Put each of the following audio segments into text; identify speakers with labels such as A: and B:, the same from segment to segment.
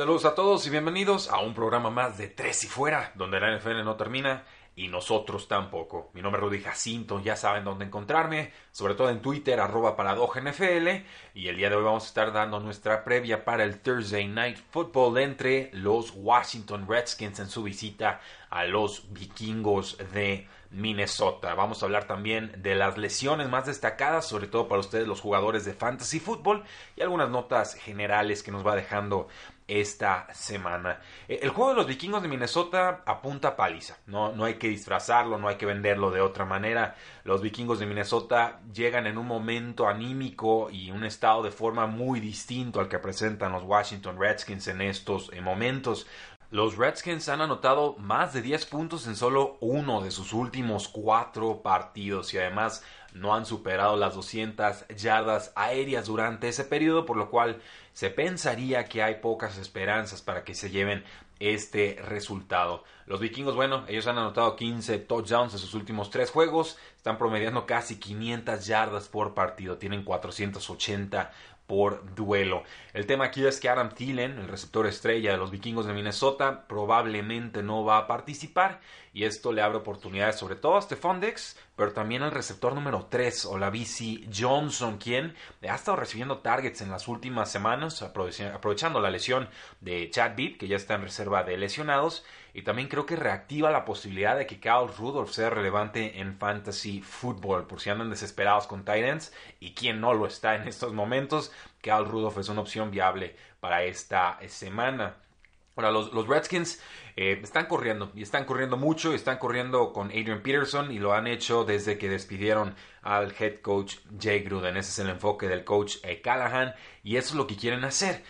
A: Saludos a todos y bienvenidos a un programa más de Tres y Fuera, donde la NFL no termina y nosotros tampoco. Mi nombre es Rudy Jacinto, ya saben dónde encontrarme, sobre todo en Twitter, arroba NFL, y el día de hoy vamos a estar dando nuestra previa para el Thursday Night Football entre los Washington Redskins en su visita a los vikingos de Minnesota. Vamos a hablar también de las lesiones más destacadas, sobre todo para ustedes los jugadores de fantasy football y algunas notas generales que nos va dejando esta semana. Eh, el juego de los vikingos de Minnesota apunta paliza, no, no hay que disfrazarlo, no hay que venderlo de otra manera. Los vikingos de Minnesota llegan en un momento anímico y un estado de forma muy distinto al que presentan los Washington Redskins en estos eh, momentos. Los Redskins han anotado más de 10 puntos en solo uno de sus últimos cuatro partidos y además no han superado las 200 yardas aéreas durante ese periodo, por lo cual se pensaría que hay pocas esperanzas para que se lleven este resultado. Los vikingos, bueno, ellos han anotado 15 touchdowns en sus últimos tres juegos, están promediando casi 500 yardas por partido, tienen 480 por duelo. El tema aquí es que Adam Thielen, el receptor estrella de los vikingos de Minnesota, probablemente no va a participar y esto le abre oportunidades sobre todo a Stephon Dix, pero también al receptor número 3, BC Johnson, quien ha estado recibiendo targets en las últimas semanas, aprovechando la lesión de Chad Beat, que ya está en reserva de lesionados, y también creo que reactiva la posibilidad de que Kyle Rudolph sea relevante en fantasy football, por si andan desesperados con Titans, y quien no lo está en estos momentos, Kyle Rudolph es una opción viable para esta semana. Ahora, los, los Redskins eh, están corriendo y están corriendo mucho y están corriendo con Adrian Peterson y lo han hecho desde que despidieron al head coach Jay Gruden. Ese es el enfoque del coach eh, Callahan y eso es lo que quieren hacer.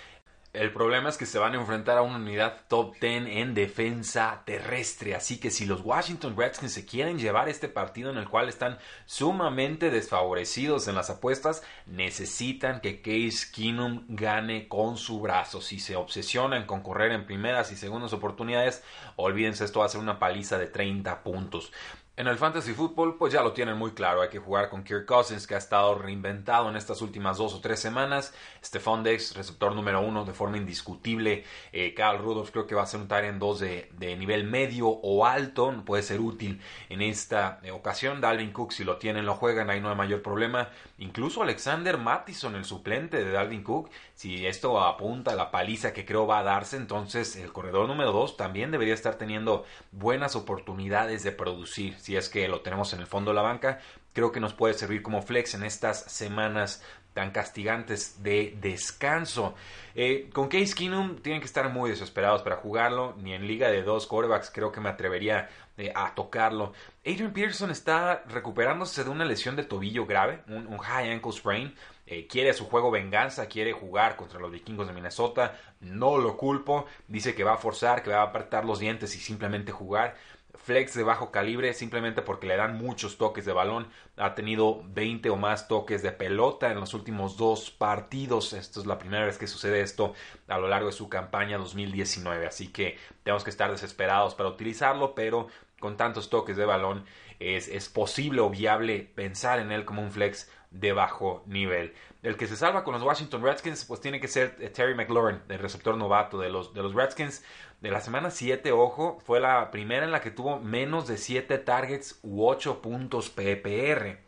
A: El problema es que se van a enfrentar a una unidad top 10 en defensa terrestre, así que si los Washington Redskins se quieren llevar este partido en el cual están sumamente desfavorecidos en las apuestas, necesitan que Case Keenum gane con su brazo. Si se obsesionan con correr en primeras y segundas oportunidades, olvídense, esto va a ser una paliza de 30 puntos. En el fantasy fútbol, pues ya lo tienen muy claro. Hay que jugar con Kirk Cousins, que ha estado reinventado en estas últimas dos o tres semanas. Stephon Dex, receptor número uno de forma indiscutible. Eh, Rudolph creo que va a ser un en 2 de, de, nivel medio o alto. Puede ser útil en esta eh, ocasión. Dalvin Cook, si lo tienen, lo juegan. Ahí no hay mayor problema. Incluso Alexander Mattison, el suplente de Dalvin Cook. Si esto apunta a la paliza que creo va a darse, entonces el corredor número 2 también debería estar teniendo buenas oportunidades de producir si es que lo tenemos en el fondo de la banca, creo que nos puede servir como flex en estas semanas tan castigantes de descanso. Eh, con Case Keenum tienen que estar muy desesperados para jugarlo, ni en liga de dos quarterbacks creo que me atrevería eh, a tocarlo. Adrian Peterson está recuperándose de una lesión de tobillo grave, un, high ankle sprain. Eh, quiere su juego venganza, quiere jugar contra los vikingos de Minnesota. No lo culpo. Dice que va a forzar, que va a apretar los dientes y simplemente jugar flex de bajo calibre simplemente porque le dan muchos toques de balón. Ha tenido 20 o más toques de pelota en los últimos dos partidos. Esto es la primera vez que sucede esto a lo largo de su campaña 2019. Así que tenemos que estar desesperados para utilizarlo, pero con tantos toques de balón es, es posible o viable pensar en él como un flex de bajo nivel. El que se salva con los Washington Redskins, pues tiene que ser Terry McLaurin, el receptor novato de los, de los Redskins de la semana 7, ojo, fue la primera en la que tuvo menos de 7 targets u 8 puntos PPR.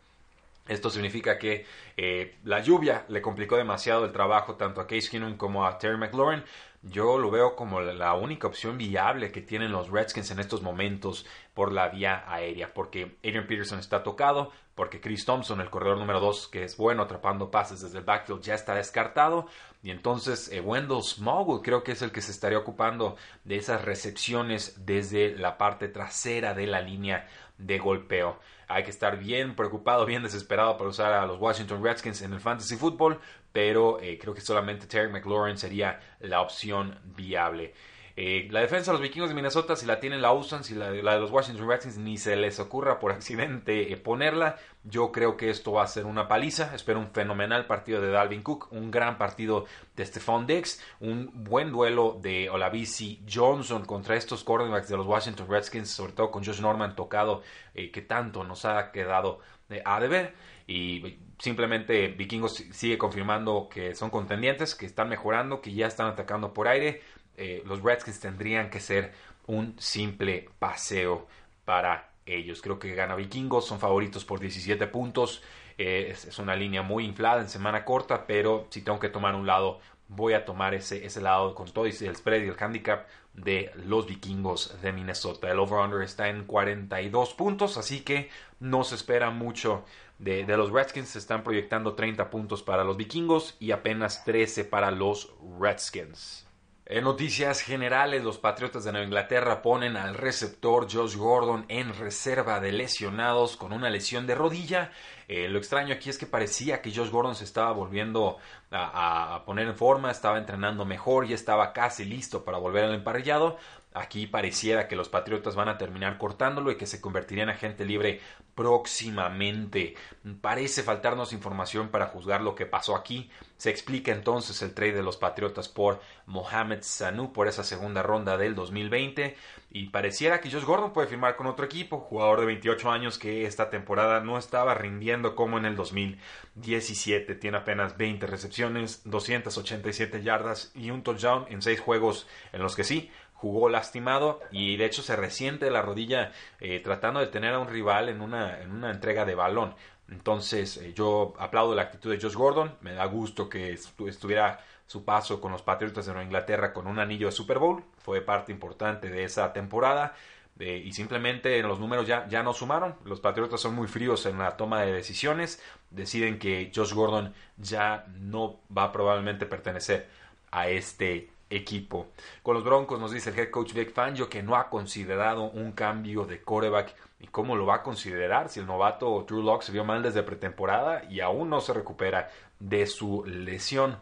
A: Esto significa que eh, la lluvia le complicó demasiado el trabajo tanto a Case Keenum como a Terry McLaurin. Yo lo veo como la única opción viable que tienen los Redskins en estos momentos por la vía aérea, porque Adrian Peterson está tocado, porque Chris Thompson, el corredor número 2, que es bueno atrapando pases desde el backfield, ya está descartado, y entonces eh, Wendell Smallwood creo que es el que se estaría ocupando de esas recepciones desde la parte trasera de la línea de golpeo. hay que estar bien preocupado, bien desesperado para usar a los Washington Redskins en el fantasy football, pero eh, creo que solamente Terry McLaurin sería la opción viable. Eh, la defensa de los vikingos de Minnesota, si la tienen, la usan. Si la, de los Washington Redskins ni se les ocurra por accidente eh, ponerla, yo creo que esto va a ser una paliza. Espero un fenomenal partido de Dalvin Cook, un gran partido de Stephon Diggs, un buen duelo de Olavisi Johnson contra estos cornerbacks de los Washington Redskins, sobre todo con Josh Norman tocado, eh, que tanto nos ha quedado a deber. Y simplemente Vikingos sigue confirmando que son contendientes, que están mejorando, que ya están atacando por aire eh, los Redskins tendrían que ser un simple paseo para ellos. Creo que gana Vikingos, son favoritos por 17 puntos. Eh, es, una línea muy inflada en semana corta, pero si tengo que tomar un lado, voy a tomar ese, ese lado con todo el spread y el handicap de los vikingos de Minnesota. El over-under está en 42 puntos, así que no se espera mucho de, los Redskins. Se están proyectando 30 puntos para los vikingos y apenas 13 para los Redskins. En noticias generales, los Patriotas de Nueva Inglaterra ponen al receptor Josh Gordon en reserva de lesionados con una lesión de rodilla. Eh, lo extraño aquí es que parecía que Josh Gordon se estaba volviendo a, a, poner en forma, estaba entrenando mejor, y estaba casi listo para volver al emparrillado. Aquí pareciera que los Patriotas van a terminar cortándolo y que se convertiría en agente libre próximamente. Parece faltarnos información para juzgar lo que pasó aquí. Se explica entonces el trade de los Patriotas por Mohamed Sanu por esa segunda ronda del 2020 y pareciera que Josh Gordon puede firmar con otro equipo, jugador de 28 años que esta temporada no estaba rindiendo como en el 2017. Tiene apenas 20 recepciones, 287 yardas y un touchdown en 6 juegos en los que sí jugó lastimado y de hecho se resiente la rodilla eh, tratando de tener a un rival en una, en una entrega de balón. Entonces eh, yo aplaudo la actitud de Josh Gordon, me da gusto que estuviera su paso con los Patriotas de Nueva Inglaterra con un anillo de Super Bowl, fue parte importante de esa temporada. Eh, y simplemente los números ya, ya no sumaron. Los Patriotas son muy fríos en la toma de decisiones. Deciden que Josh Gordon ya no va a probablemente pertenecer a este equipo. Con los Broncos nos dice el head coach Vic Fangio que no ha considerado un cambio de coreback y cómo lo va a considerar si el novato Drew Locke se vio mal desde pretemporada y aún no se recupera de su lesión.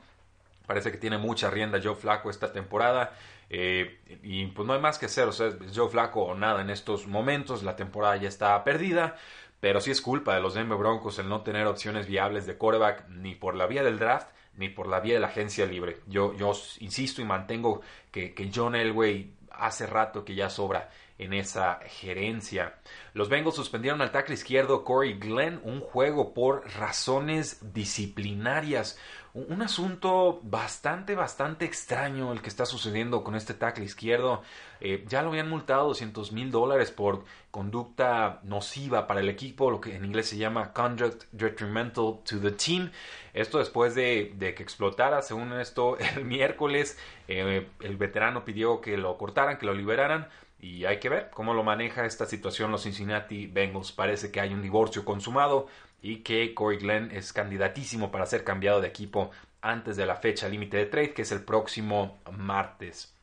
A: Parece que tiene mucha rienda Joe Flaco esta temporada. Eh, y pues no hay más que hacer, o sea, Joe Flaco o nada en estos momentos, la temporada ya está perdida, pero sí es culpa de los Denver Broncos el no tener opciones viables de coreback ni por la vía del draft ni por la vía de la agencia libre. Yo, yo insisto y mantengo que, que John Elway hace rato que ya sobra en esa gerencia. Los Bengals suspendieron al tackle izquierdo Corey Glenn un juego por razones disciplinarias. Un, asunto bastante, bastante extraño el que está sucediendo con este tackle izquierdo. Eh, ya lo habían multado 200 mil dólares por conducta nociva para el equipo, lo que en inglés se llama conduct detrimental to the team. Esto después de, que explotara, según esto, el miércoles eh, el veterano pidió que lo cortaran, que lo liberaran. Y hay que ver cómo lo maneja esta situación los Cincinnati Bengals. Parece que hay un divorcio consumado y que Corey Glenn es candidatísimo para ser cambiado de equipo antes de la fecha límite de trade, que es el próximo martes.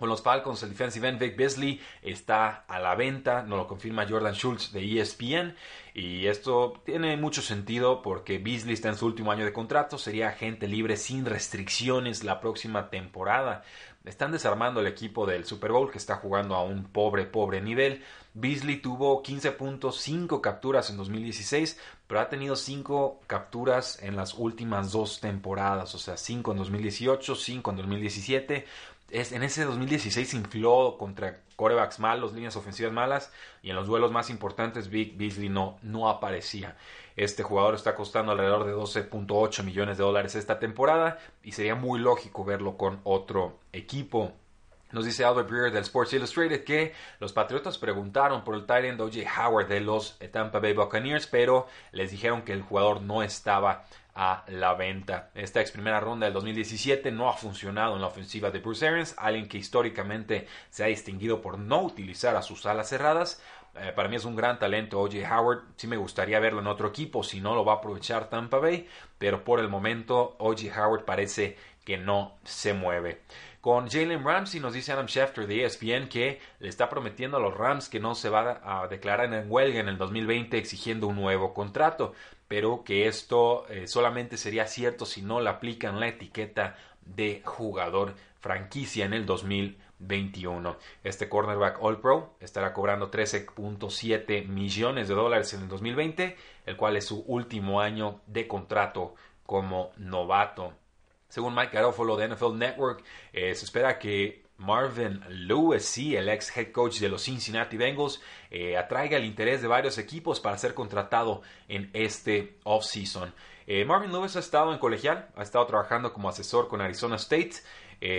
A: Con los Falcons, el defensive end Vic Beasley está a la venta, nos lo confirma Jordan Schultz de ESPN. Y esto tiene mucho sentido porque Beasley está en su último año de contrato, sería agente libre sin restricciones la próxima temporada. Están desarmando el equipo del Super Bowl que está jugando a un pobre, pobre nivel. Beasley tuvo 15 puntos, 5 capturas en 2016, pero ha tenido 5 capturas en las últimas dos temporadas, o sea, 5 en 2018, 5 en 2017 en ese 2016 se infló contra corebacks malos, líneas ofensivas malas, y en los duelos más importantes Big Beasley no, no aparecía. Este jugador está costando alrededor de 12.8 millones de dólares esta temporada y sería muy lógico verlo con otro equipo. Nos dice Albert Breer del Sports Illustrated que los Patriotas preguntaron por el Tyrant O.J. Howard de los Tampa Bay Buccaneers, pero les dijeron que el jugador no estaba a la venta. Esta ex primera ronda del 2017 no ha funcionado en la ofensiva de Bruce Arians, alguien que históricamente se ha distinguido por no utilizar a sus alas cerradas. Eh, para mí es un gran talento OJ Howard. Sí me gustaría verlo en otro equipo si no lo va a aprovechar Tampa Bay, pero por el momento OJ Howard parece que no se mueve. Con Jalen Ramsey nos dice Adam Schefter de ESPN que le está prometiendo a los Rams que no se va a declarar en huelga en el 2020 exigiendo un nuevo contrato, pero que esto eh, solamente sería cierto si no le aplican la etiqueta de jugador franquicia en el 2021. Este cornerback All Pro estará cobrando 13.7 millones de dólares en el 2020, el cual es su último año de contrato como novato. Según Mike Garofalo de NFL Network, eh, se espera que Marvin Lewis, el ex head coach de los Cincinnati Bengals, eh, atraiga el interés de varios equipos para ser contratado en este offseason. Eh, Marvin Lewis ha estado en colegial, ha estado trabajando como asesor con Arizona State.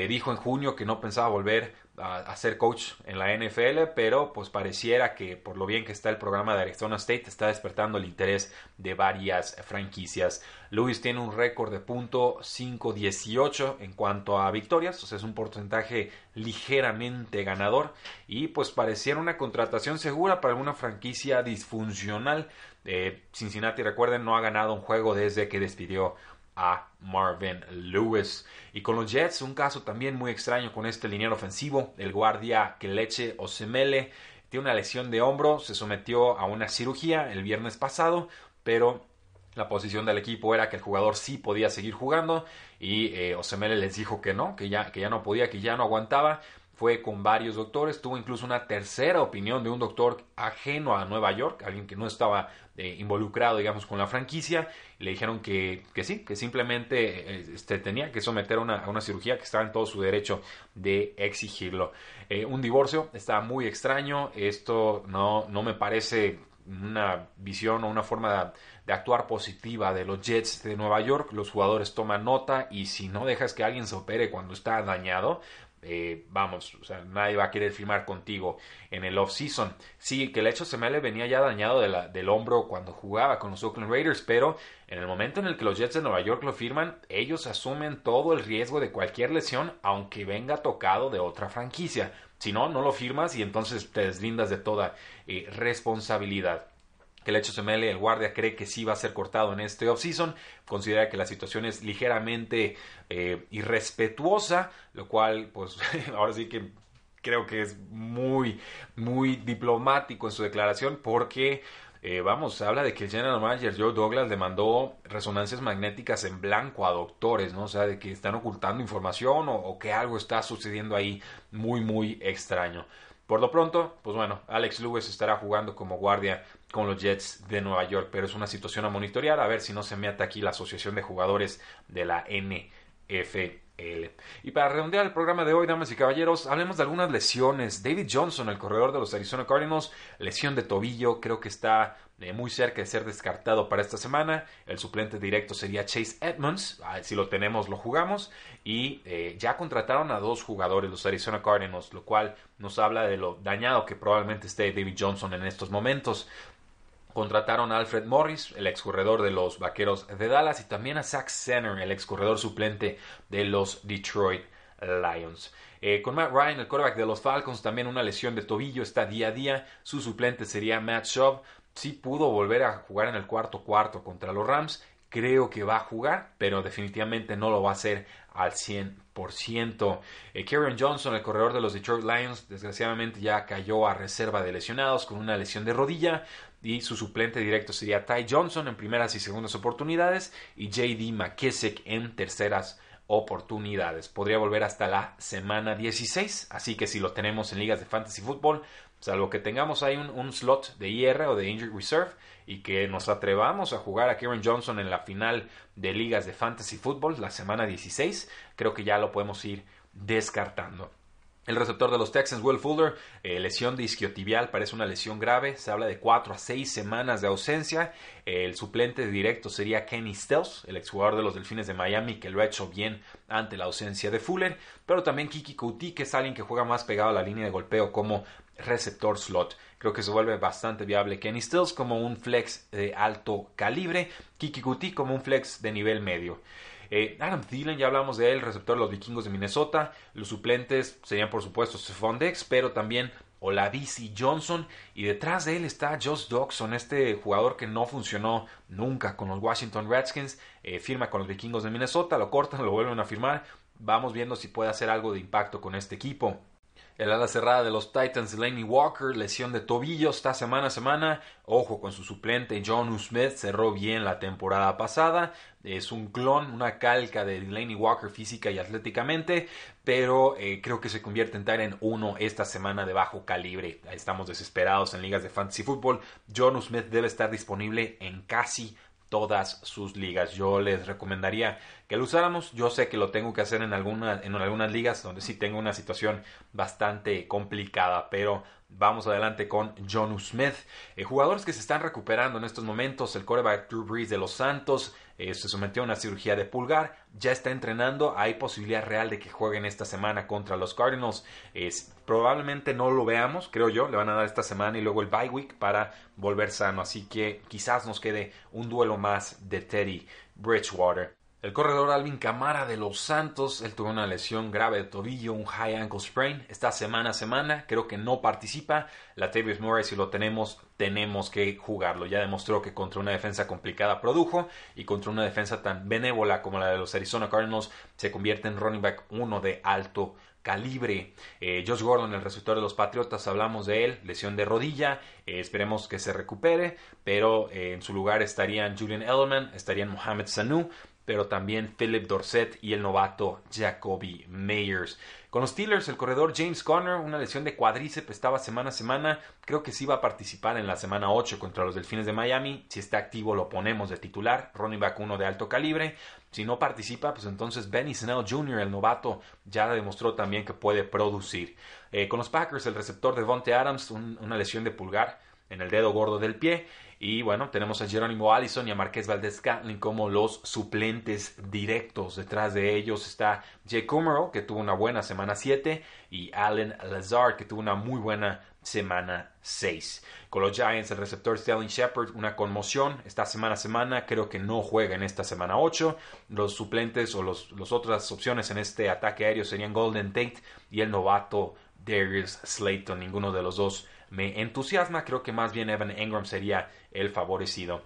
A: dijo en junio que no pensaba volver a, ser coach en la NFL, pero pues pareciera que por lo bien que está el programa de Arizona State está despertando el interés de varias franquicias. Lewis tiene un récord de punto 5-18 en cuanto a victorias, o sea, es un porcentaje ligeramente ganador y pues pareciera una contratación segura para alguna franquicia disfuncional. Eh, Cincinnati, recuerden, no ha ganado un juego desde que despidió a Marvin Lewis. Y con los Jets, un caso también muy extraño con este lineal ofensivo, el guardia Keleche Osemele tiene una lesión de hombro, se sometió a una cirugía el viernes pasado, pero la posición del equipo era que el jugador sí podía seguir jugando y eh, Osemele les dijo que no, que ya, que ya no podía, que ya no aguantaba fue con varios doctores, tuvo incluso una tercera opinión de un doctor ajeno a Nueva York, alguien que no estaba eh, involucrado, digamos, con la franquicia, le dijeron que, que sí, que simplemente eh, este, tenía que someter a una, cirugía, que estaba en todo su derecho de exigirlo. Eh, un divorcio está muy extraño, esto no, no me parece una visión o una forma de, de, actuar positiva de los Jets de Nueva York. Los jugadores toman nota y si no dejas que alguien se opere cuando está dañado, eh, vamos, o sea, nadie va a querer firmar contigo en el off-season. Sí, que el hecho se me le venía ya dañado del hombro cuando jugaba con los Oakland Raiders, pero en el momento en el que los Jets de Nueva York lo firman, ellos asumen todo el riesgo de cualquier lesión, aunque venga tocado de otra franquicia. Si no, no lo firmas y entonces te deslindas de toda eh, responsabilidad que el Semele, el guardia, cree que sí va a ser cortado en este offseason. Considera que la situación es ligeramente eh, irrespetuosa, lo cual, pues, ahora sí que creo que es muy, muy diplomático en su declaración porque, eh, vamos, habla de que el general manager Joe Douglas le mandó resonancias magnéticas en blanco a doctores, ¿no? O sea, de que están ocultando información o que algo está sucediendo ahí muy, muy extraño. Por lo pronto, pues bueno, Alex Lewis estará jugando como guardia con los Jets de Nueva York, pero es una situación a monitorear, a ver si no se mete aquí la Asociación de Jugadores de la NFL. Y para redondear el programa de hoy, damas y caballeros, hablemos de algunas lesiones. David Johnson, el corredor de los Arizona Cardinals, lesión de tobillo, creo que está eh, muy cerca de ser descartado para esta semana. El suplente directo sería Chase Edmonds. Ah, si lo tenemos, lo jugamos. Y eh, ya contrataron a dos jugadores, los Arizona Cardinals, lo cual nos habla de lo dañado que probablemente esté David Johnson en estos momentos. Contrataron a Alfred Morris, el excorredor de los Vaqueros de Dallas, y también a Zach Center, el excorredor suplente de los Detroit Lions. Eh, con Matt Ryan, el quarterback de los Falcons, también una lesión de tobillo está día a día. Su suplente sería Matt Schaub. Sí pudo volver a jugar en el cuarto cuarto contra los Rams. Creo que va a jugar, pero definitivamente no lo va a hacer al 100%. Eh, Karen Johnson, el corredor de los Detroit Lions, desgraciadamente ya cayó a reserva de lesionados con una lesión de rodilla y su suplente directo sería Ty Johnson en primeras y segundas oportunidades y JD McKissick en terceras oportunidades. Podría volver hasta la semana 16, así que si lo tenemos en ligas de fantasy fútbol, salvo que tengamos ahí un, slot de IR o de Injured Reserve y que nos atrevamos a jugar a Kieran Johnson en la final de ligas de fantasy fútbol la semana 16, creo que ya lo podemos ir descartando. El receptor de los Texans, Will Fuller, eh, lesión de isquiotibial, parece una lesión grave. Se habla de 4 a 6 semanas de ausencia. el suplente directo sería Kenny Stelz, el exjugador de los Delfines de Miami, que lo ha hecho bien ante la ausencia de Fuller. Pero también Kiki Couti, que es alguien que juega más pegado a la línea de golpeo como receptor slot. Creo que se vuelve bastante viable Kenny Stills como un flex de alto calibre, Kiki Couti como un flex de nivel medio. Eh, Adam Thielen, ya hablamos de él, receptor de los vikingos de Minnesota. Los suplentes serían, por supuesto, Stephon Dex, pero también Olavisi Johnson y detrás de él está Josh Dawson, este jugador que no funcionó nunca con los Washington Redskins, eh, firma con los vikingos de Minnesota, lo cortan, lo vuelven a firmar, vamos viendo si puede hacer algo de impacto con este equipo. El ala cerrada de los Titans, Laney Walker, lesión de tobillo, está semana a semana. Ojo con su suplente, John Smith, cerró bien la temporada pasada. Es un clon, una calca de Laney Walker física y atléticamente, pero eh, creo que se convierte en en 1 esta semana de bajo calibre. Estamos desesperados en ligas de fantasy fútbol. John Smith debe estar disponible en casi todas sus ligas. Yo les recomendaría que lo usáramos. Yo sé que lo tengo que hacer en, alguna, en algunas ligas donde sí tengo una situación bastante complicada, pero Vamos adelante con John Smith. Eh, jugadores que se están recuperando en estos momentos. El coreback Drew Brees de los Santos eh, se sometió a una cirugía de pulgar. Ya está entrenando. Hay posibilidad real de que jueguen esta semana contra los Cardinals. probablemente no lo veamos, creo yo. Le van a dar esta semana y luego el bye week para volver sano. Así que quizás nos quede un duelo más de Teddy Bridgewater. El corredor Alvin Camara de los Santos, él tuvo una lesión grave de tobillo, un high ankle sprain. Esta semana a semana, creo que no participa. La Tavis Murray, si lo tenemos, tenemos que jugarlo. Ya demostró que contra una defensa complicada produjo y contra una defensa tan benévola como la de los Arizona Cardinals se convierte en running back uno de alto calibre. Eh, Josh Gordon, el receptor de los Patriotas, hablamos de él, lesión de rodilla, eh, esperemos que se recupere, pero eh, en su lugar estarían Julian Edelman, estarían Mohamed Sanu, pero también Philip Dorset y el novato Jacoby Meyers. Con los Steelers, el corredor James Conner, una lesión de cuádriceps, estaba semana a semana. Creo que sí va a participar en la semana 8 contra los Delfines de Miami. Si está activo, lo ponemos de titular. Ronnie back uno de alto calibre. Si no participa, pues entonces Benny Snell Jr., el novato, ya demostró también que puede producir. Eh, con los Packers, el receptor de Vontae Adams, una lesión de pulgar en el dedo gordo del pie. Y bueno, tenemos a Jerónimo Allison y a Marqués Valdez Catlin como los suplentes directos. Detrás de ellos está Jay Kummerow, que tuvo una buena semana 7, y Allen Lazard, que tuvo una muy buena semana 6. Con los Giants, el receptor Sterling Shepard, una conmoción esta semana a semana, creo que no juega en esta semana 8. Los suplentes o las los otras opciones en este ataque aéreo serían Golden Tate y el novato Darius Slayton, ninguno de los dos me entusiasma. Creo que más bien Evan Engram sería el favorecido.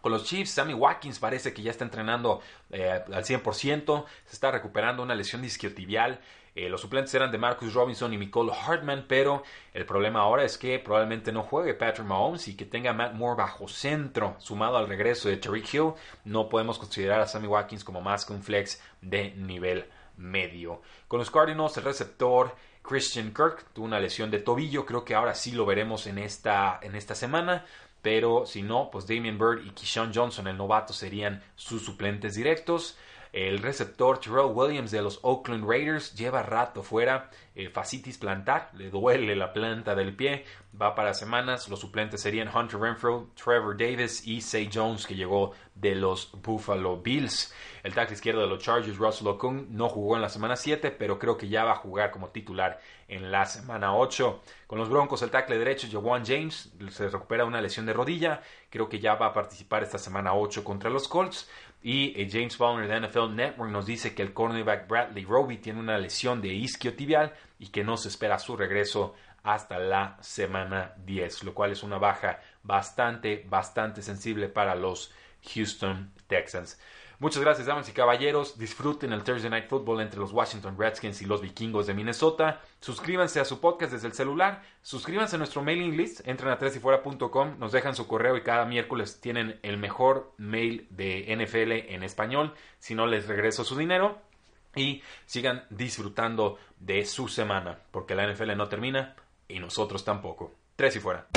A: Con los Chiefs, Sammy Watkins parece que ya está entrenando eh, al 100%, se está recuperando una lesión disquiotibial. Eh, los suplentes eran de Marcus Robinson y Nicole Hartman, pero el problema ahora es que probablemente no juegue Patrick Mahomes y que tenga Matt Moore bajo centro, sumado al regreso de Tariq Hill. No podemos considerar a Sammy Watkins como más que un flex de nivel medio. Con los Cardinals, el receptor Christian Kirk tuvo una lesión de tobillo, creo que ahora sí lo veremos en esta, en esta semana, pero si no, pues Damian Bird y Keyshawn Johnson, el novato, serían sus suplentes directos. El receptor Terrell Williams de los Oakland Raiders lleva rato fuera, eh, facitis plantar, le duele la planta del pie, va para semanas. Los suplentes serían Hunter Renfro, Trevor Davis y Say Jones, que llegó de los Buffalo Bills. El tackle izquierdo de los Chargers, Russell Okung, no jugó en la semana 7, pero creo que ya va a jugar como titular en la semana 8. Con los Broncos, el tackle derecho, Jawan James, se recupera una lesión de rodilla, creo que ya va a participar esta semana 8 contra los Colts. Y eh, James Fowler de NFL Network nos dice que el cornerback Bradley Roby tiene una lesión de isquiotibial y que no se espera su regreso hasta la semana 10, lo cual es una baja bastante, bastante sensible para los Houston Texans. Muchas gracias, damas y caballeros. Disfruten el Thursday Night Football entre los Washington Redskins y los Vikingos de Minnesota. Suscríbanse a su podcast desde el celular. Suscríbanse a nuestro mailing list. Entren a tresifuera.com, nos dejan su correo y cada miércoles tienen el mejor mail de NFL en español. Si no, les regreso su dinero. Y sigan disfrutando de su semana, porque la NFL no termina y nosotros tampoco. Tres y fuera.